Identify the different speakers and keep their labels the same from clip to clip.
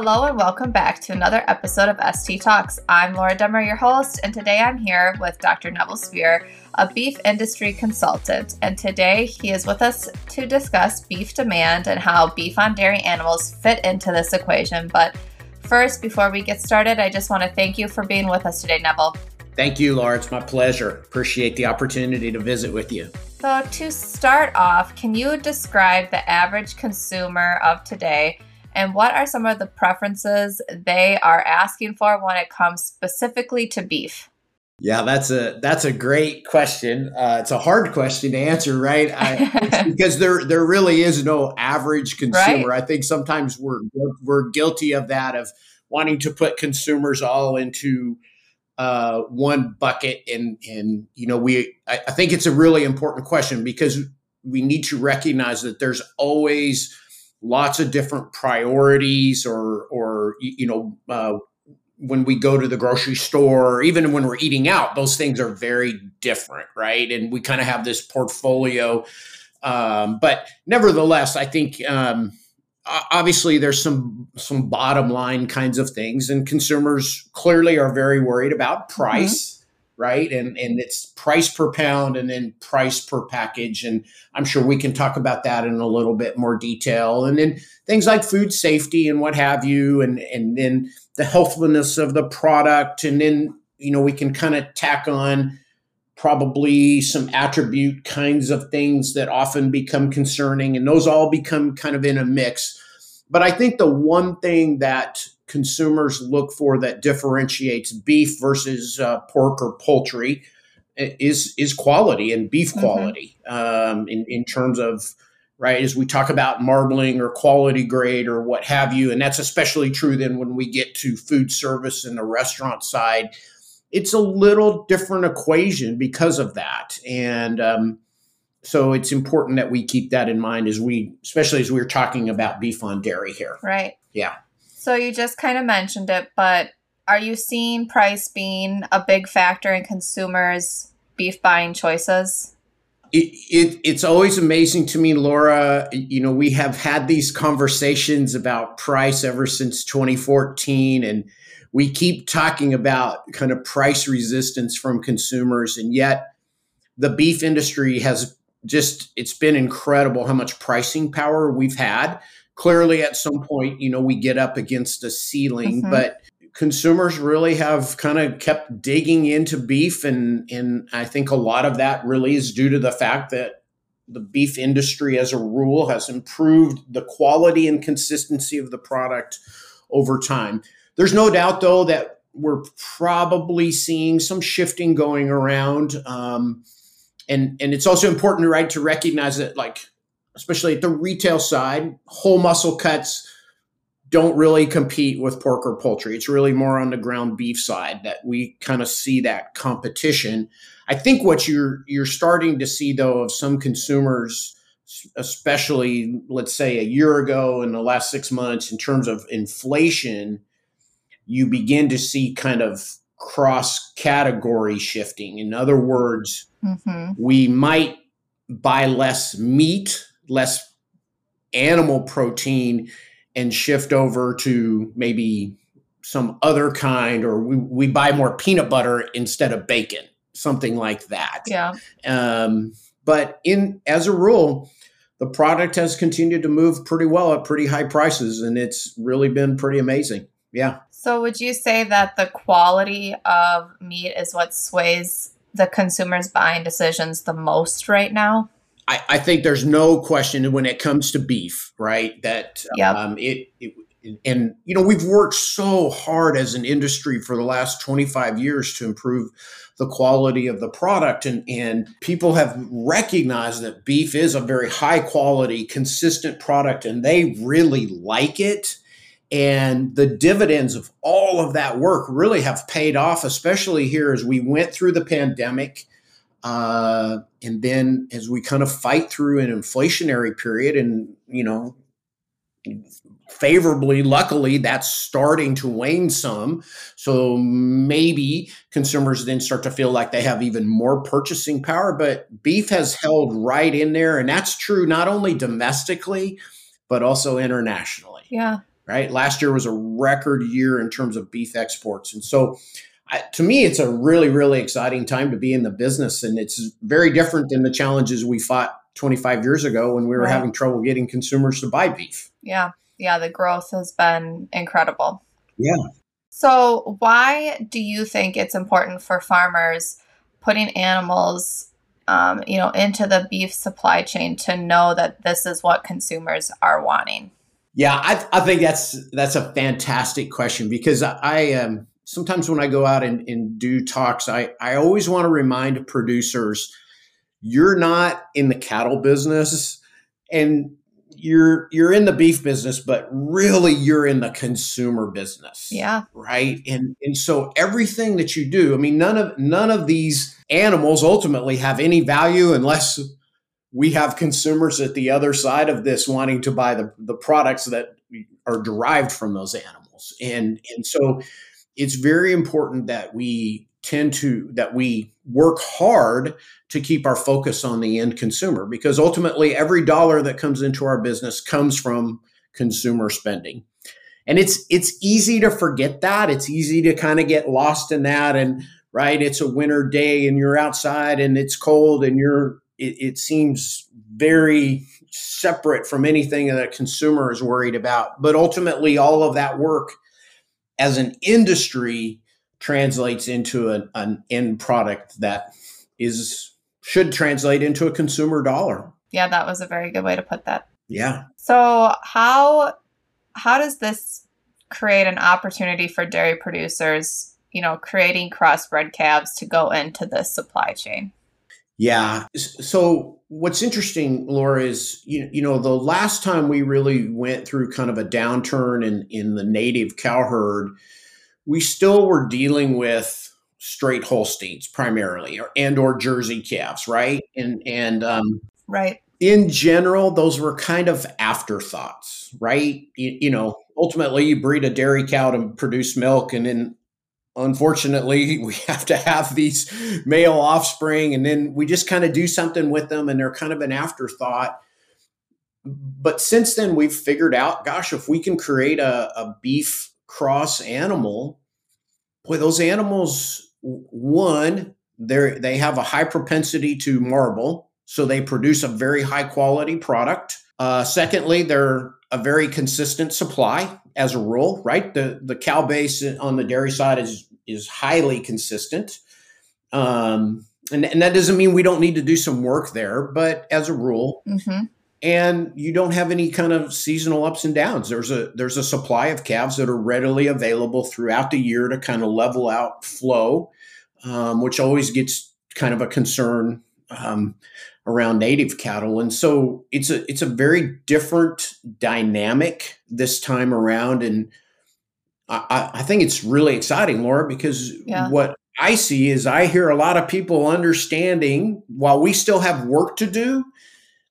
Speaker 1: Hello and welcome back to another episode of ST Talks. I'm Laura Demmer, your host, and today I'm here with Dr. Nevil Speer, a beef industry consultant. And today he is with us to discuss beef demand and how beef on dairy animals fit into this equation. But first, before we get started, I just want to thank you for being with us today, Nevil.
Speaker 2: Thank you, Laura. It's my pleasure. Appreciate the opportunity to visit with you.
Speaker 1: So, to start off, can you describe the average consumer of today? And what are some of the preferences they are asking for when it comes specifically to beef?
Speaker 2: Yeah, that's a that's a great question. Uh, it's a hard question to answer, right? I, because there there really is no average consumer. Right. I think sometimes we're we're guilty of that of wanting to put consumers all into uh, one bucket, and and you know we I, I think it's a really important question because we need to recognize that there's always lots of different priorities or or you know uh, when we go to the grocery store even when we're eating out those things are very different right and we kind of have this portfolio um, but nevertheless i think um, obviously there's some some bottom line kinds of things and consumers clearly are very worried about mm-hmm. Right? And and it's price per pound and then price per package. And I'm sure we can talk about that in a little bit more detail. And then things like food safety and what have you, and and then the healthfulness of the product. And then, you know, we can kind of tack on probably some attribute kinds of things that often become concerning. And those all become kind of in a mix. But I think the one thing that consumers look for that differentiates beef versus uh, pork or poultry is is quality and beef mm-hmm. quality mm-hmm. um, in in terms of right as we talk about marbling or quality grade or what have you and that's especially true then when we get to food service and the restaurant side it's a little different equation because of that and um, so it's important that we keep that in mind as we especially as we're talking about beef on dairy here
Speaker 1: right
Speaker 2: yeah
Speaker 1: so you just kind of mentioned it, but are you seeing price being a big factor in consumers' beef buying choices?
Speaker 2: It, it, it's always amazing to me, Laura. You know, we have had these conversations about price ever since 2014, and we keep talking about kind of price resistance from consumers, and yet the beef industry has just it's been incredible how much pricing power we've had clearly at some point you know we get up against a ceiling mm-hmm. but consumers really have kind of kept digging into beef and and I think a lot of that really is due to the fact that the beef industry as a rule has improved the quality and consistency of the product over time. There's no doubt though that we're probably seeing some shifting going around um, and and it's also important right to recognize that like especially at the retail side, whole muscle cuts don't really compete with pork or poultry. It's really more on the ground beef side that we kind of see that competition. I think what you're you're starting to see though of some consumers especially let's say a year ago in the last 6 months in terms of inflation you begin to see kind of cross category shifting in other words mm-hmm. we might buy less meat less animal protein and shift over to maybe some other kind or we, we buy more peanut butter instead of bacon something like that.
Speaker 1: Yeah.
Speaker 2: Um, but in as a rule the product has continued to move pretty well at pretty high prices and it's really been pretty amazing. Yeah.
Speaker 1: So would you say that the quality of meat is what sways the consumer's buying decisions the most right now
Speaker 2: I, I, think there's no question when it comes to beef, right? That yep. um, it, it, and you know we've worked so hard as an industry for the last 25 years to improve the quality of the product and and people have recognized that beef is a very high quality consistent product and they really like it and the dividends of all of that work really have paid off especially here as we went through the pandemic uh, and then as we kind of fight through an inflationary period, and you know, favorably, luckily, that's starting to wane some. So maybe consumers then start to feel like they have even more purchasing power. But beef has held right in there, and that's true not only domestically but also internationally.
Speaker 1: Yeah.
Speaker 2: right? Last year was a record year in terms of beef exports. And so, I, to me, it's a really, really exciting time to be in the business. And it's very different than the challenges we fought 25 years ago when we were right. having trouble getting consumers to buy beef.
Speaker 1: Yeah. Yeah. The growth has been incredible.
Speaker 2: Yeah.
Speaker 1: So, why do you think it's important for farmers putting animals, um, you know, into the beef supply chain to know that this is what consumers are wanting?
Speaker 2: Yeah, I, I think that's that's a fantastic question because I um, sometimes when I go out and, and do talks, I, I always want to remind producers you're not in the cattle business and you're you're in the beef business but really you're in the consumer business.
Speaker 1: Yeah.
Speaker 2: Right? And and so everything that you do i mean none of none of these animals ultimately have any value unless we have consumers at the other side of this wanting to buy the, the products that are derived from those animals. And and so it's very important that we tend to that we work hard to keep our focus on the end consumer because ultimately every dollar that comes into our business comes from consumer spending. And it's it's easy to forget that. It's easy to kind of get lost in that and right it's a winter day and you're outside and it's cold and you're it, it seems very separate from anything that a consumer is worried about. But ultimately all of that work as an industry translates into an, an end product that is should translate into a consumer dollar.
Speaker 1: Yeah, that was a very good way to put that.
Speaker 2: Yeah.
Speaker 1: So how how does this create an opportunity for dairy producers, you know, creating crossbred calves to go into this supply chain?
Speaker 2: Yeah. So what's interesting, Laura, is you, you know the last time we really went through kind of a downturn in in the native cow herd, we still were dealing with straight Holsteins primarily, or, and or Jersey calves, right? And and um,
Speaker 1: right.
Speaker 2: In general, those were kind of afterthoughts, right? You, you know, ultimately, you breed a dairy cow to produce milk, and then unfortunately we have to have these male offspring and then we just kind of do something with them and they're kind of an afterthought but since then we've figured out gosh if we can create a, a beef cross animal, boy, those animals, one, they they have a high propensity to marble, so they produce a very high quality product. Uh, secondly, they're a very consistent supply as a rule, right? The the cow base on the dairy side is is highly consistent. Um, and, and that doesn't mean we don't need to do some work there, but as a rule, mm-hmm and you don't have any kind of seasonal ups and downs. There's a there's a supply of calves that are readily available throughout the year to kind of level out flow, um, which always gets kind of a concern um, around native cattle. And so it's a it's a very different dynamic this time around, and I, I think it's really exciting, Laura, because yeah. what I see is I hear a lot of people understanding while we still have work to do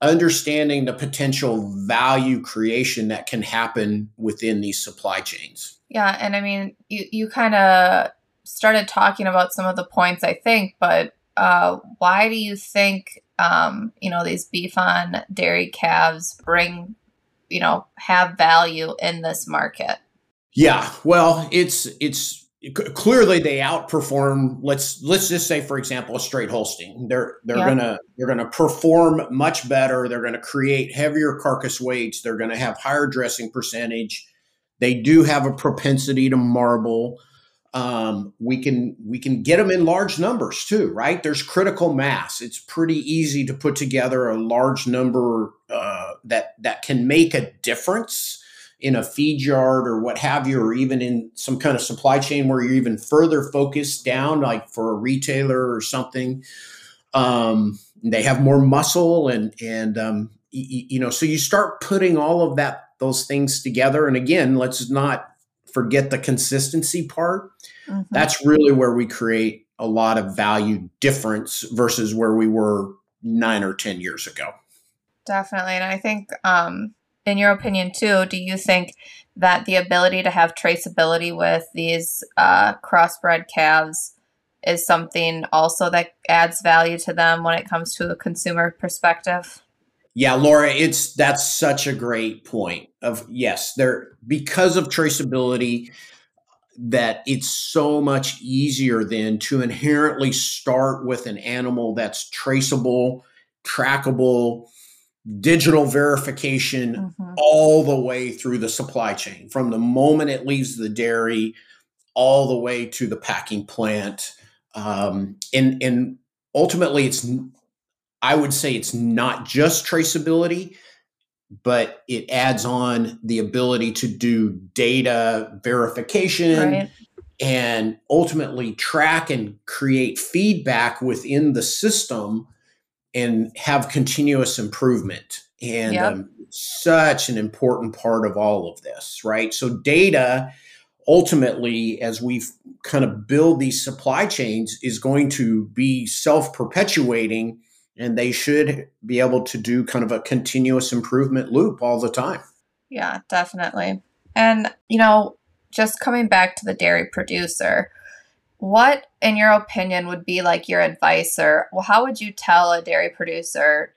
Speaker 2: understanding the potential value creation that can happen within these supply chains.
Speaker 1: Yeah, and I mean, you you kind of started talking about some of the points I think, but uh, why do you think um, you know these beef on dairy calves bring you know have value in this market?
Speaker 2: Yeah, well, it's it's clearly they outperform let's let's just say for example a straight holstein. They're they're yeah. gonna they're gonna perform much better. They're gonna create heavier carcass weights. They're gonna have higher dressing percentage. They do have a propensity to marble um, we can we can get them in large numbers too right there's critical mass it's pretty easy to put together a large number uh, that that can make a difference in a feed yard or what have you, or even in some kind of supply chain where you're even further focused down, like for a retailer or something. Um, they have more muscle and and um, y- you know, so you start putting all of that those things together. And again, let's not forget the consistency part. Mm-hmm. That's really where we create a lot of value difference versus where we were nine or ten years ago.
Speaker 1: Definitely, and I think um, in your opinion too do you think that the ability to have traceability with these uh, crossbred calves is something also that adds value to them when it comes to a consumer perspective
Speaker 2: Yeah, Laura, it's that's such a great point. Of yes, there because of traceability, that it's so much easier then to inherently start with an animal that's traceable, trackable, digital verification mm-hmm. all the way through the supply chain from the moment it leaves the dairy all the way to the packing plant um, and and ultimately it's i would say it's not just traceability but it adds on the ability to do data verification right. and ultimately track and create feedback within the system and have continuous improvement. And yep. um, such an important part of all of this, right? So, data ultimately, as we kind of build these supply chains, is going to be self perpetuating and they should be able to do kind of a continuous improvement loop all the time.
Speaker 1: Yeah, definitely. And, you know, just coming back to the dairy producer, what, in your opinion, would be like your advice, or well, how would you tell a dairy producer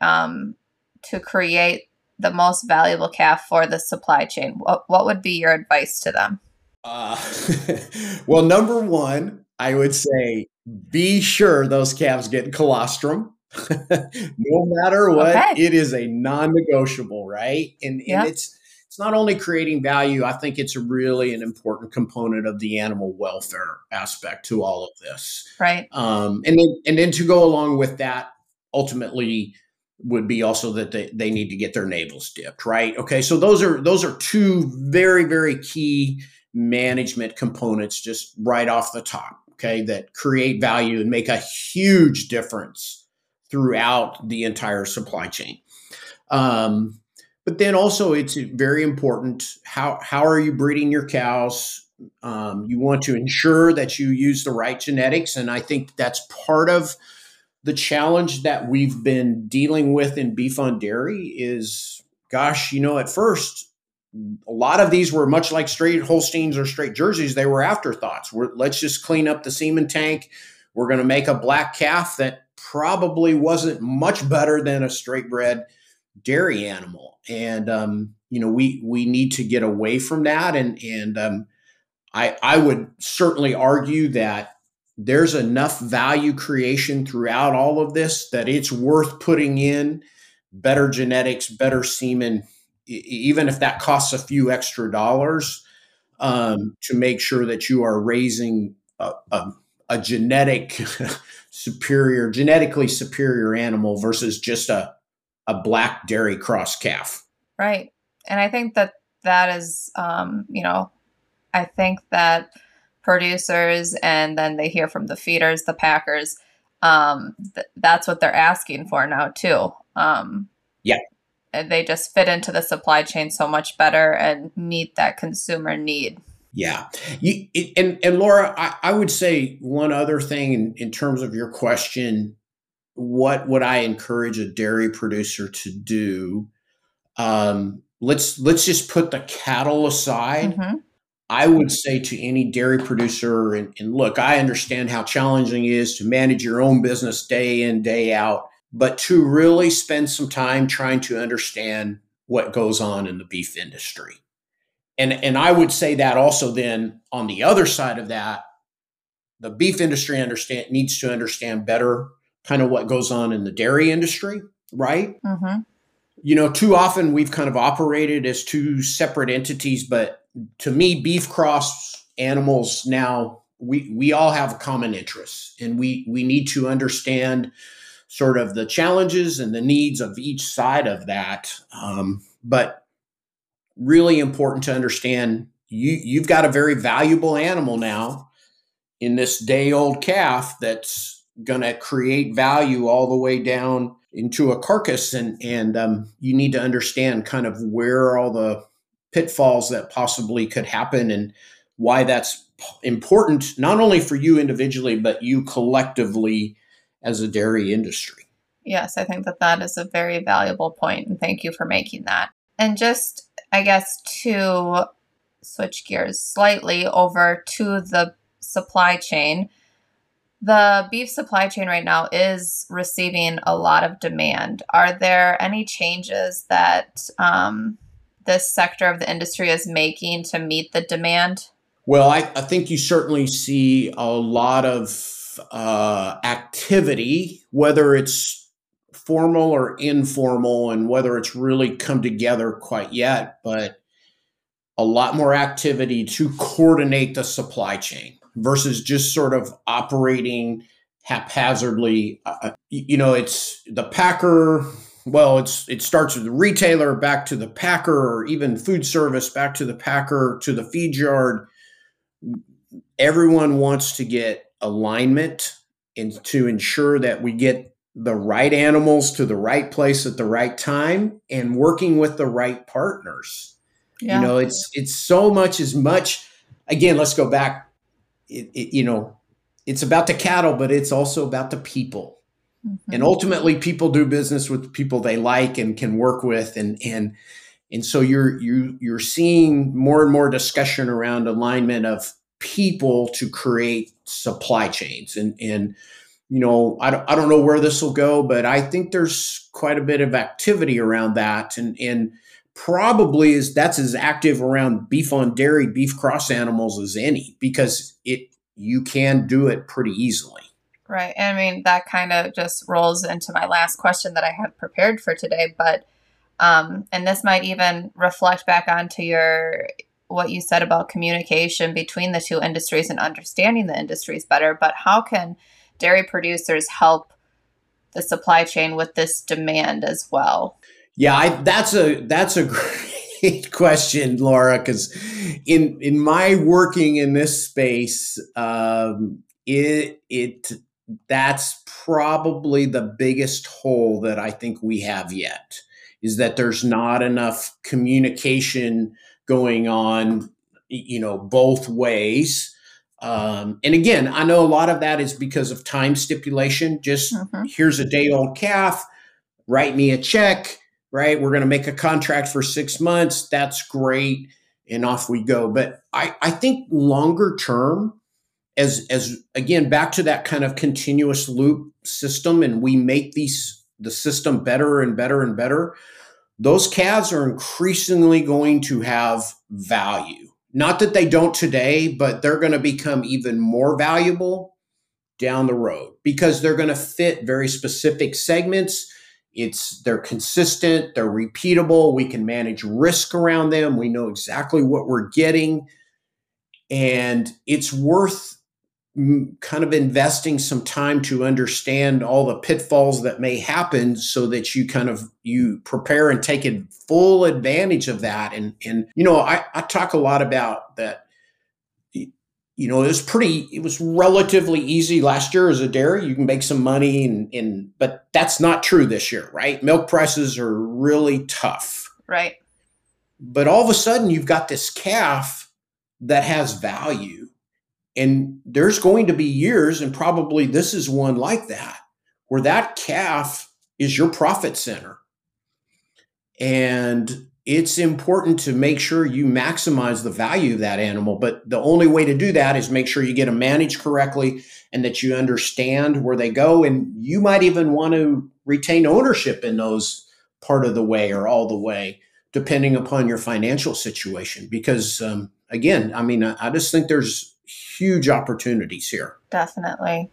Speaker 1: um, to create the most valuable calf for the supply chain? What, what would be your advice to them? Uh,
Speaker 2: well, number one, I would say be sure those calves get colostrum. no matter what, okay. it is a non-negotiable, right? And, and it's it's not only creating value, I think it's really an important component of the animal welfare aspect to all of this.
Speaker 1: Right.
Speaker 2: Um, and then and then to go along with that, ultimately would be also that they, they need to get their navels dipped, right? Okay, so those are those are two very, very key management components just right off the top, okay, that create value and make a huge difference throughout the entire supply chain. Um, but then also it's very important how how are you breeding your cows? Um, you want to ensure that you use the right genetics and i think that's part of the challenge that we've been dealing with in beef on dairy is gosh you know at first a lot of these were much like straight holsteins or straight jerseys. They were afterthoughts. We're, let's just clean up the semen tank. We're going to make a black calf that probably wasn't much better than a straight bred dairy animal, and um, you know we we need to get away from that. And and um, I I would certainly argue that there's enough value creation throughout all of this that it's worth putting in better genetics, better semen, even if that costs a few extra dollars um, to make sure that you are raising a, a, a genetic superior, genetically superior animal versus just a a black dairy cross calf.
Speaker 1: Right. And I think that that is, um, you know, I think that producers and then they hear from the feeders, the packers, um, th- that's what they're asking for now, too. Um,
Speaker 2: yeah.
Speaker 1: They just fit into the supply chain so much better and meet that consumer need.
Speaker 2: Yeah. You, it, and, and Laura, I, I would say one other thing in, in terms of your question what would I encourage a dairy producer to do? Um, let's let's just put the cattle aside. Mm-hmm. I would say to any dairy producer, and, and look, I understand how challenging it is to manage your own business day in day out, but to really spend some time trying to understand what goes on in the beef industry. And and I would say that also then on the other side of that, the beef industry understand needs to understand better kind of what goes on in the dairy industry, right? Mm-hmm. You know, too often we've kind of operated as two separate entities, but to me, beef cross animals now we we all have common interests, and we we need to understand sort of the challenges and the needs of each side of that. Um, but really important to understand you you've got a very valuable animal now in this day old calf that's going to create value all the way down into a carcass. And and um, you need to understand kind of where all the pitfalls that possibly could happen and why that's important not only for you individually but you collectively as a dairy industry.
Speaker 1: Yes i think that that is a very valuable point and thank you for making that. And just i guess to switch gears slightly over to the supply chain The beef supply chain right now is receiving a lot of demand. Are there any changes that um, this sector of the industry is making to meet the demand?
Speaker 2: Well, I, I think you certainly see a lot of uh, activity, whether it's formal or informal, and whether it's really come together quite yet, but a lot more activity to coordinate the supply chain versus just sort of operating haphazardly. Uh, uh you know, it's the packer well, it's it starts with the retailer back to the packer, or even food service back to the packer to the feed yard. Everyone wants to get alignment and to ensure that we get the right animals to the right place at the right time and working with the right partners. Yeah. You know, it's it's so much as much. Again, let's go back. It, it, you know, it's about the cattle, but it's also about the people Mm-hmm. And ultimately people do business with people they like and can work with and and and so you're you you're seeing more and more discussion around alignment of people to create supply chains and and you know I don't, I don't know where this will go but I think there's quite a bit of activity around that and and probably is that's as active around beef on dairy beef cross animals as any because it you can do it pretty easily
Speaker 1: Right. And I mean, that kind of just rolls into my last question that I had prepared for today. But, um, and this might even reflect back onto your, what you said about communication between the two industries and understanding the industries better. But how can dairy producers help the supply chain with this demand as well?
Speaker 2: Yeah, I, that's a, that's a great question, Laura, because in, in my working in this space, um, it, it, that's probably the biggest hole that I think we have yet is that there's not enough communication going on, you know, both ways. Um, and again, I know a lot of that is because of time stipulation. Just mm-hmm. here's a day old calf, write me a check, right? We're going to make a contract for six months. That's great. And off we go. But I, I think longer term, as as again back to that kind of continuous loop system and we make these the system better and better and better those calves are increasingly going to have value not that they don't today but they're going to become even more valuable down the road because they're going to fit very specific segments. It's they're consistent they're repeatable we can manage risk around them we know exactly what we're getting. And it's worth kind of investing some time to understand all the pitfalls that may happen so that you kind of you prepare and take full advantage of that. And and you know I, I talk a lot about that you know it was pretty it was relatively easy. Last year as a dairy you can make some money and, and but that's not true this year right? Milk prices are really tough.
Speaker 1: Right.
Speaker 2: But all of a sudden you've got this calf that has value and there's going to be years, and probably this is one like that, where that calf is your profit center. And it's important to make sure you maximize the value of that animal. But the only way to do that is make sure you get them managed correctly and that you understand where they go. And you might even want to retain ownership in those part of the way or all the way, depending upon your financial situation. Because, um, again, I mean, I, I just think there's huge opportunities here.
Speaker 1: Definitely.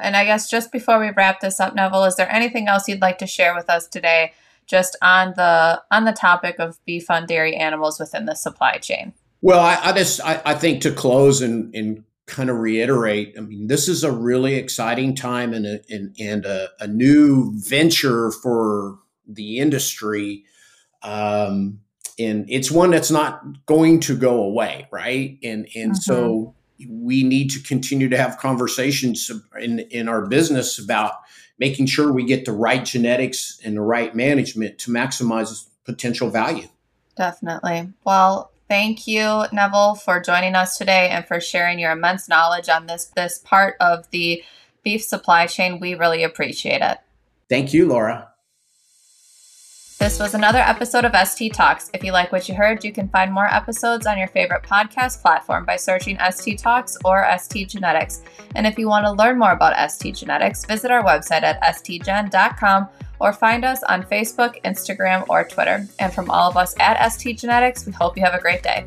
Speaker 1: And I guess just before we wrap this up, Nevil, is there anything else you'd like to share with us today, just on the on the topic of beef on dairy animals within the supply chain?
Speaker 2: Well, I, I just I, I, think to close and, and kind of reiterate, I mean, this is a really exciting time and a, and, and a, a new venture for the industry. Um, and it's one that's not going to go away, right? And and mm-hmm. so we need to continue to have conversations in, in our business about making sure we get the right genetics and the right management to maximize potential value.
Speaker 1: Definitely. Well, thank you, Nevil, for joining us today and for sharing your immense knowledge on this this part of the beef supply chain. We really appreciate it.
Speaker 2: Thank you, Laura.
Speaker 1: This was another episode of ST Talks. If you like what you heard, you can find more episodes on your favorite podcast platform by searching ST Talks or ST Genetics. And if you want to learn more about ST Genetics, visit our website at stgen.com or find us on Facebook, Instagram, or Twitter. And from all of us at ST Genetics, we hope you have a great day.